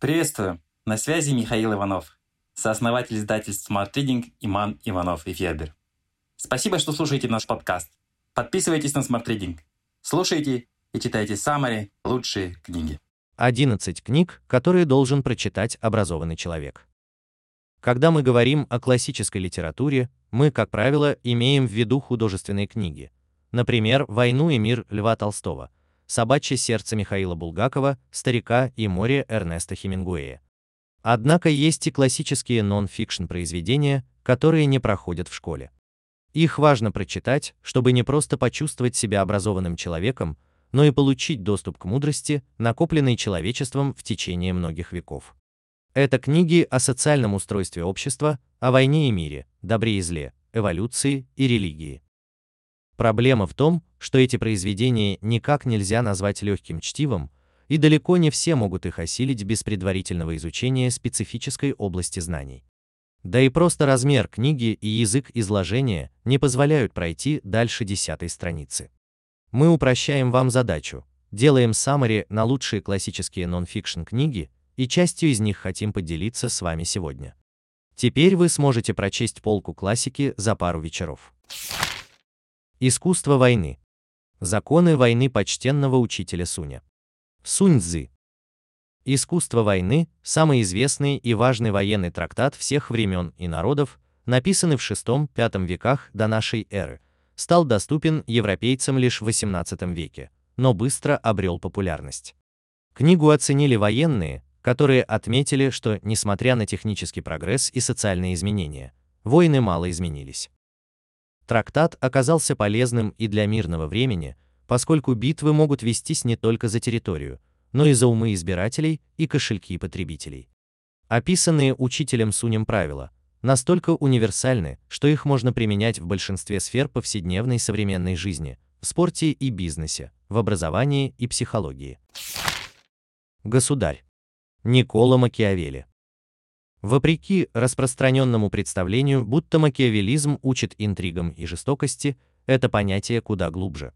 Приветствую! На связи Михаил Иванов, сооснователь издательств Smart Reading Иман Иванов и Федер. Спасибо, что слушаете наш подкаст. Подписывайтесь на Smart Reading. Слушайте и читайте самые лучшие книги. 11 книг, которые должен прочитать образованный человек. Когда мы говорим о классической литературе, мы, как правило, имеем в виду художественные книги. Например, «Войну и мир» Льва Толстого, «Собачье сердце» Михаила Булгакова, «Старика и море» Эрнеста Хемингуэя. Однако есть и классические нон-фикшн произведения, которые не проходят в школе. Их важно прочитать, чтобы не просто почувствовать себя образованным человеком, но и получить доступ к мудрости, накопленной человечеством в течение многих веков. Это книги о социальном устройстве общества, о войне и мире, добре и зле, эволюции и религии. Проблема в том, что эти произведения никак нельзя назвать легким чтивом, и далеко не все могут их осилить без предварительного изучения специфической области знаний. Да и просто размер книги и язык изложения не позволяют пройти дальше десятой страницы. Мы упрощаем вам задачу, делаем саммари на лучшие классические нон-фикшн книги, и частью из них хотим поделиться с вами сегодня. Теперь вы сможете прочесть полку классики за пару вечеров. Искусство войны. Законы войны почтенного учителя Суня. Сунь Цзы. Искусство войны – самый известный и важный военный трактат всех времен и народов, написанный в VI-V веках до нашей эры, стал доступен европейцам лишь в XVIII веке, но быстро обрел популярность. Книгу оценили военные, которые отметили, что, несмотря на технический прогресс и социальные изменения, войны мало изменились. Трактат оказался полезным и для мирного времени, поскольку битвы могут вестись не только за территорию, но и за умы избирателей и кошельки потребителей. Описанные учителем Сунем правила настолько универсальны, что их можно применять в большинстве сфер повседневной современной жизни, в спорте и бизнесе, в образовании и психологии. Государь. Никола Макиавелли. Вопреки распространенному представлению, будто макиавелизм учит интригам и жестокости, это понятие куда глубже.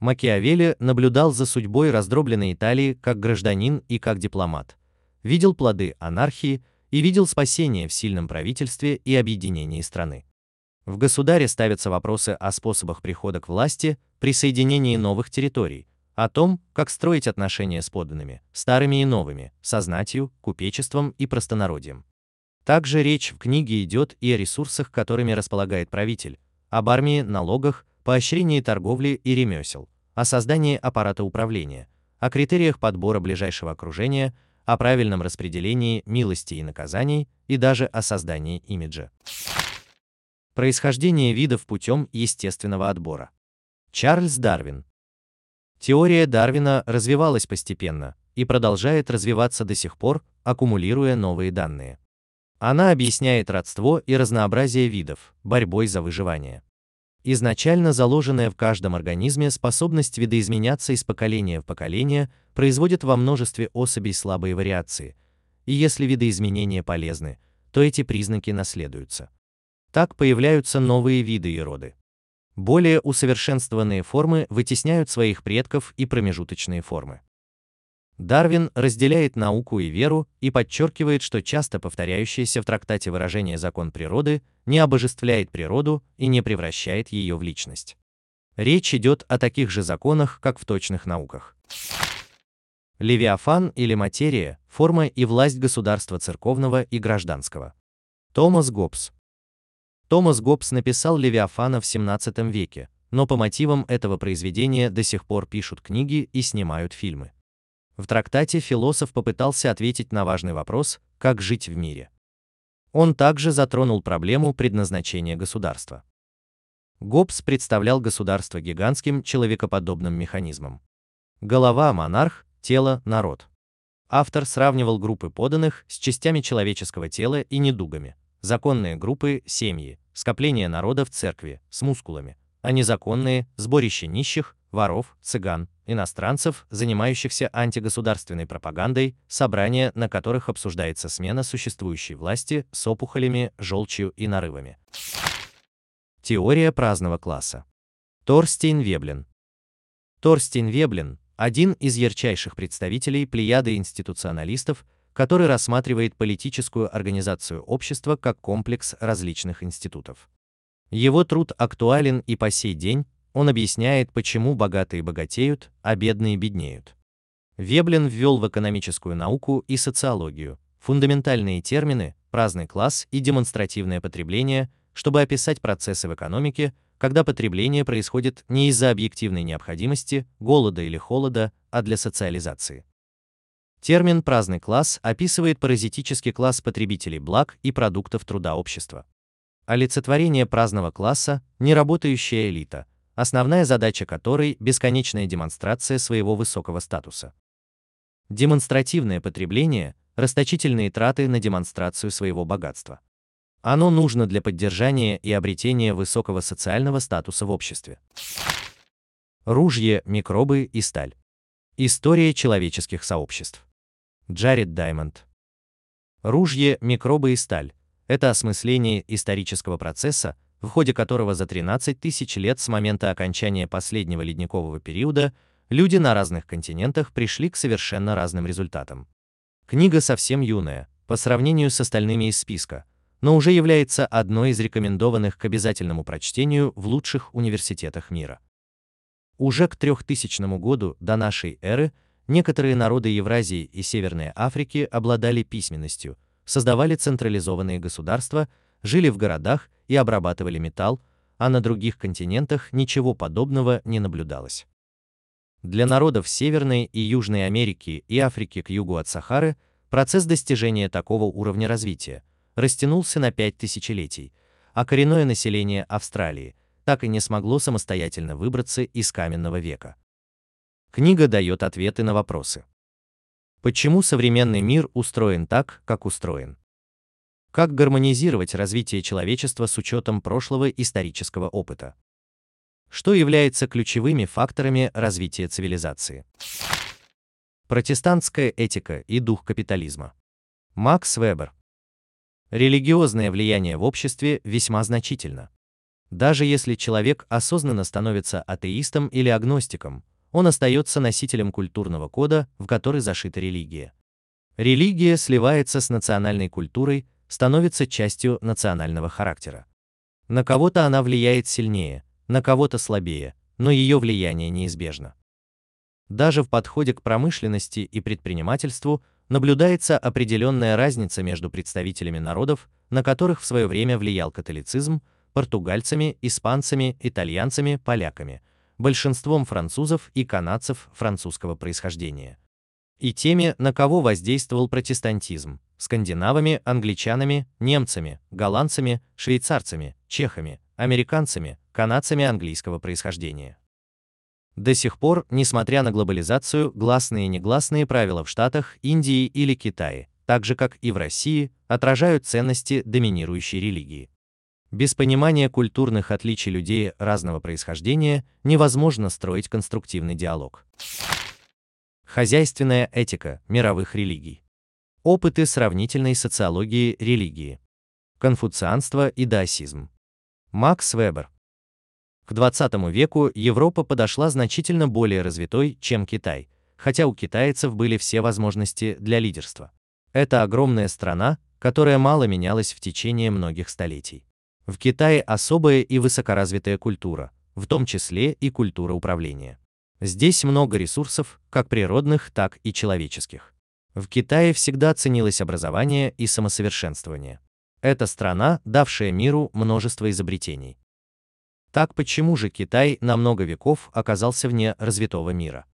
Макиавелли наблюдал за судьбой раздробленной Италии как гражданин и как дипломат, видел плоды анархии и видел спасение в сильном правительстве и объединении страны. В государе ставятся вопросы о способах прихода к власти, присоединении новых территорий, о том, как строить отношения с подданными, старыми и новыми, со знатью, купечеством и простонародьем. Также речь в книге идет и о ресурсах, которыми располагает правитель, об армии, налогах, поощрении торговли и ремесел, о создании аппарата управления, о критериях подбора ближайшего окружения, о правильном распределении милости и наказаний и даже о создании имиджа. Происхождение видов путем естественного отбора. Чарльз Дарвин. Теория Дарвина развивалась постепенно и продолжает развиваться до сих пор, аккумулируя новые данные. Она объясняет родство и разнообразие видов, борьбой за выживание. Изначально заложенная в каждом организме способность видоизменяться из поколения в поколение производит во множестве особей слабые вариации, и если видоизменения полезны, то эти признаки наследуются. Так появляются новые виды и роды. Более усовершенствованные формы вытесняют своих предков и промежуточные формы. Дарвин разделяет науку и веру и подчеркивает, что часто повторяющееся в трактате выражение «закон природы» не обожествляет природу и не превращает ее в личность. Речь идет о таких же законах, как в точных науках. Левиафан или материя – форма и власть государства церковного и гражданского. Томас Гоббс. Томас Гоббс написал Левиафана в 17 веке, но по мотивам этого произведения до сих пор пишут книги и снимают фильмы. В трактате философ попытался ответить на важный вопрос, как жить в мире. Он также затронул проблему предназначения государства. Гоббс представлял государство гигантским человекоподобным механизмом. Голова – монарх, тело – народ. Автор сравнивал группы поданных с частями человеческого тела и недугами, законные группы – семьи, скопление народа в церкви, с мускулами, а незаконные – сборище нищих, воров, цыган, иностранцев, занимающихся антигосударственной пропагандой, собрания, на которых обсуждается смена существующей власти с опухолями, желчью и нарывами. Теория праздного класса. Торстейн Веблин. Торстейн Веблин – один из ярчайших представителей плеяды институционалистов, который рассматривает политическую организацию общества как комплекс различных институтов. Его труд актуален и по сей день, он объясняет, почему богатые богатеют, а бедные беднеют. Веблин ввел в экономическую науку и социологию фундаментальные термины праздный класс и демонстративное потребление, чтобы описать процессы в экономике, когда потребление происходит не из-за объективной необходимости, голода или холода, а для социализации. Термин «праздный класс» описывает паразитический класс потребителей благ и продуктов труда общества. Олицетворение праздного класса – неработающая элита, основная задача которой – бесконечная демонстрация своего высокого статуса. Демонстративное потребление – расточительные траты на демонстрацию своего богатства. Оно нужно для поддержания и обретения высокого социального статуса в обществе. Ружье, микробы и сталь. История человеческих сообществ. Джаред Даймонд. Ружье, микробы и сталь – это осмысление исторического процесса, в ходе которого за 13 тысяч лет с момента окончания последнего ледникового периода люди на разных континентах пришли к совершенно разным результатам. Книга совсем юная, по сравнению с остальными из списка, но уже является одной из рекомендованных к обязательному прочтению в лучших университетах мира. Уже к 3000 году до нашей эры Некоторые народы Евразии и Северной Африки обладали письменностью, создавали централизованные государства, жили в городах и обрабатывали металл, а на других континентах ничего подобного не наблюдалось. Для народов Северной и Южной Америки и Африки к югу от Сахары процесс достижения такого уровня развития растянулся на пять тысячелетий, а коренное население Австралии так и не смогло самостоятельно выбраться из каменного века. Книга дает ответы на вопросы. Почему современный мир устроен так, как устроен? Как гармонизировать развитие человечества с учетом прошлого исторического опыта? Что является ключевыми факторами развития цивилизации? Протестантская этика и дух капитализма. Макс Вебер. Религиозное влияние в обществе весьма значительно. Даже если человек осознанно становится атеистом или агностиком, он остается носителем культурного кода, в который зашита религия. Религия сливается с национальной культурой, становится частью национального характера. На кого-то она влияет сильнее, на кого-то слабее, но ее влияние неизбежно. Даже в подходе к промышленности и предпринимательству наблюдается определенная разница между представителями народов, на которых в свое время влиял католицизм, португальцами, испанцами, итальянцами, поляками – большинством французов и канадцев французского происхождения. И теми, на кого воздействовал протестантизм – скандинавами, англичанами, немцами, голландцами, швейцарцами, чехами, американцами, канадцами английского происхождения. До сих пор, несмотря на глобализацию, гласные и негласные правила в Штатах, Индии или Китае, так же как и в России, отражают ценности доминирующей религии. Без понимания культурных отличий людей разного происхождения невозможно строить конструктивный диалог. Хозяйственная этика мировых религий. Опыты сравнительной социологии религии. Конфуцианство и даосизм. Макс Вебер. К 20 веку Европа подошла значительно более развитой, чем Китай, хотя у китайцев были все возможности для лидерства. Это огромная страна, которая мало менялась в течение многих столетий. В Китае особая и высокоразвитая культура, в том числе и культура управления. Здесь много ресурсов, как природных, так и человеческих. В Китае всегда ценилось образование и самосовершенствование. Это страна, давшая миру множество изобретений. Так почему же Китай на много веков оказался вне развитого мира?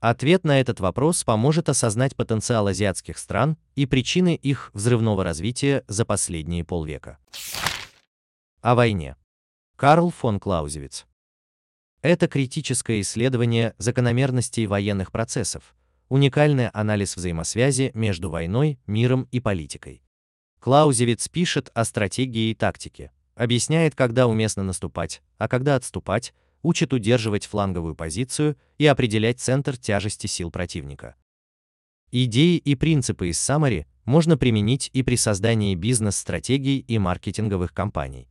Ответ на этот вопрос поможет осознать потенциал азиатских стран и причины их взрывного развития за последние полвека. О войне. Карл фон Клаузевиц. Это критическое исследование закономерностей военных процессов, уникальный анализ взаимосвязи между войной, миром и политикой. Клаузевиц пишет о стратегии и тактике, объясняет, когда уместно наступать, а когда отступать, учит удерживать фланговую позицию и определять центр тяжести сил противника. Идеи и принципы из Самари можно применить и при создании бизнес-стратегий и маркетинговых кампаний.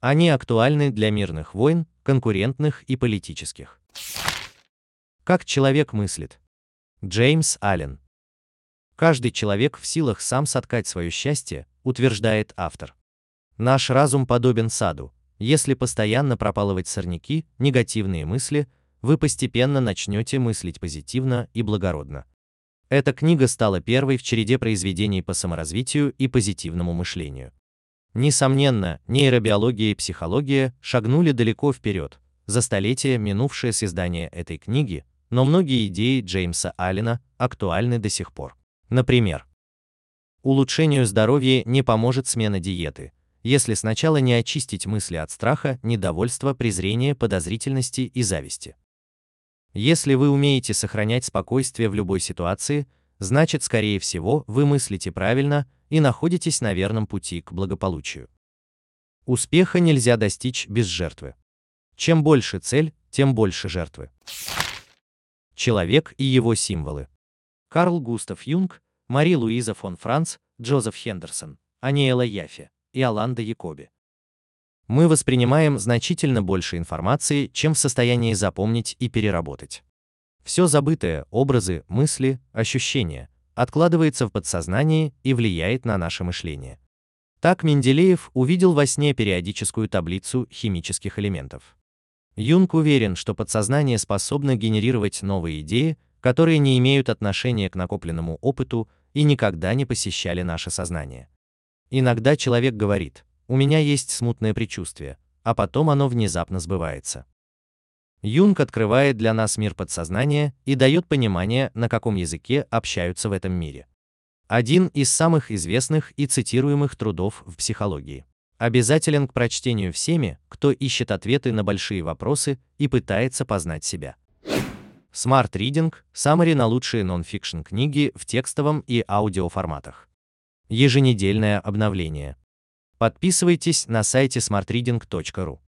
Они актуальны для мирных войн, конкурентных и политических. Как человек мыслит? Джеймс Аллен. Каждый человек в силах сам соткать свое счастье, утверждает автор. Наш разум подобен саду. Если постоянно пропалывать сорняки, негативные мысли, вы постепенно начнете мыслить позитивно и благородно. Эта книга стала первой в череде произведений по саморазвитию и позитивному мышлению. Несомненно, нейробиология и психология шагнули далеко вперед, за столетия, минувшее с издания этой книги, но многие идеи Джеймса Аллена актуальны до сих пор. Например, улучшению здоровья не поможет смена диеты, если сначала не очистить мысли от страха, недовольства, презрения, подозрительности и зависти. Если вы умеете сохранять спокойствие в любой ситуации, значит, скорее всего, вы мыслите правильно и находитесь на верном пути к благополучию. Успеха нельзя достичь без жертвы. Чем больше цель, тем больше жертвы. Человек и его символы. Карл Густав Юнг, Мари Луиза фон Франц, Джозеф Хендерсон, Аниэла Яфе и Аланда Якоби. Мы воспринимаем значительно больше информации, чем в состоянии запомнить и переработать. Все забытое, образы, мысли, ощущения, откладывается в подсознании и влияет на наше мышление. Так Менделеев увидел во сне периодическую таблицу химических элементов. Юнг уверен, что подсознание способно генерировать новые идеи, которые не имеют отношения к накопленному опыту и никогда не посещали наше сознание. Иногда человек говорит, у меня есть смутное предчувствие, а потом оно внезапно сбывается. Юнг открывает для нас мир подсознания и дает понимание, на каком языке общаются в этом мире. Один из самых известных и цитируемых трудов в психологии. Обязателен к прочтению всеми, кто ищет ответы на большие вопросы и пытается познать себя. Smart Reading – саммари на лучшие нон-фикшн книги в текстовом и аудиоформатах. Еженедельное обновление. Подписывайтесь на сайте smartreading.ru.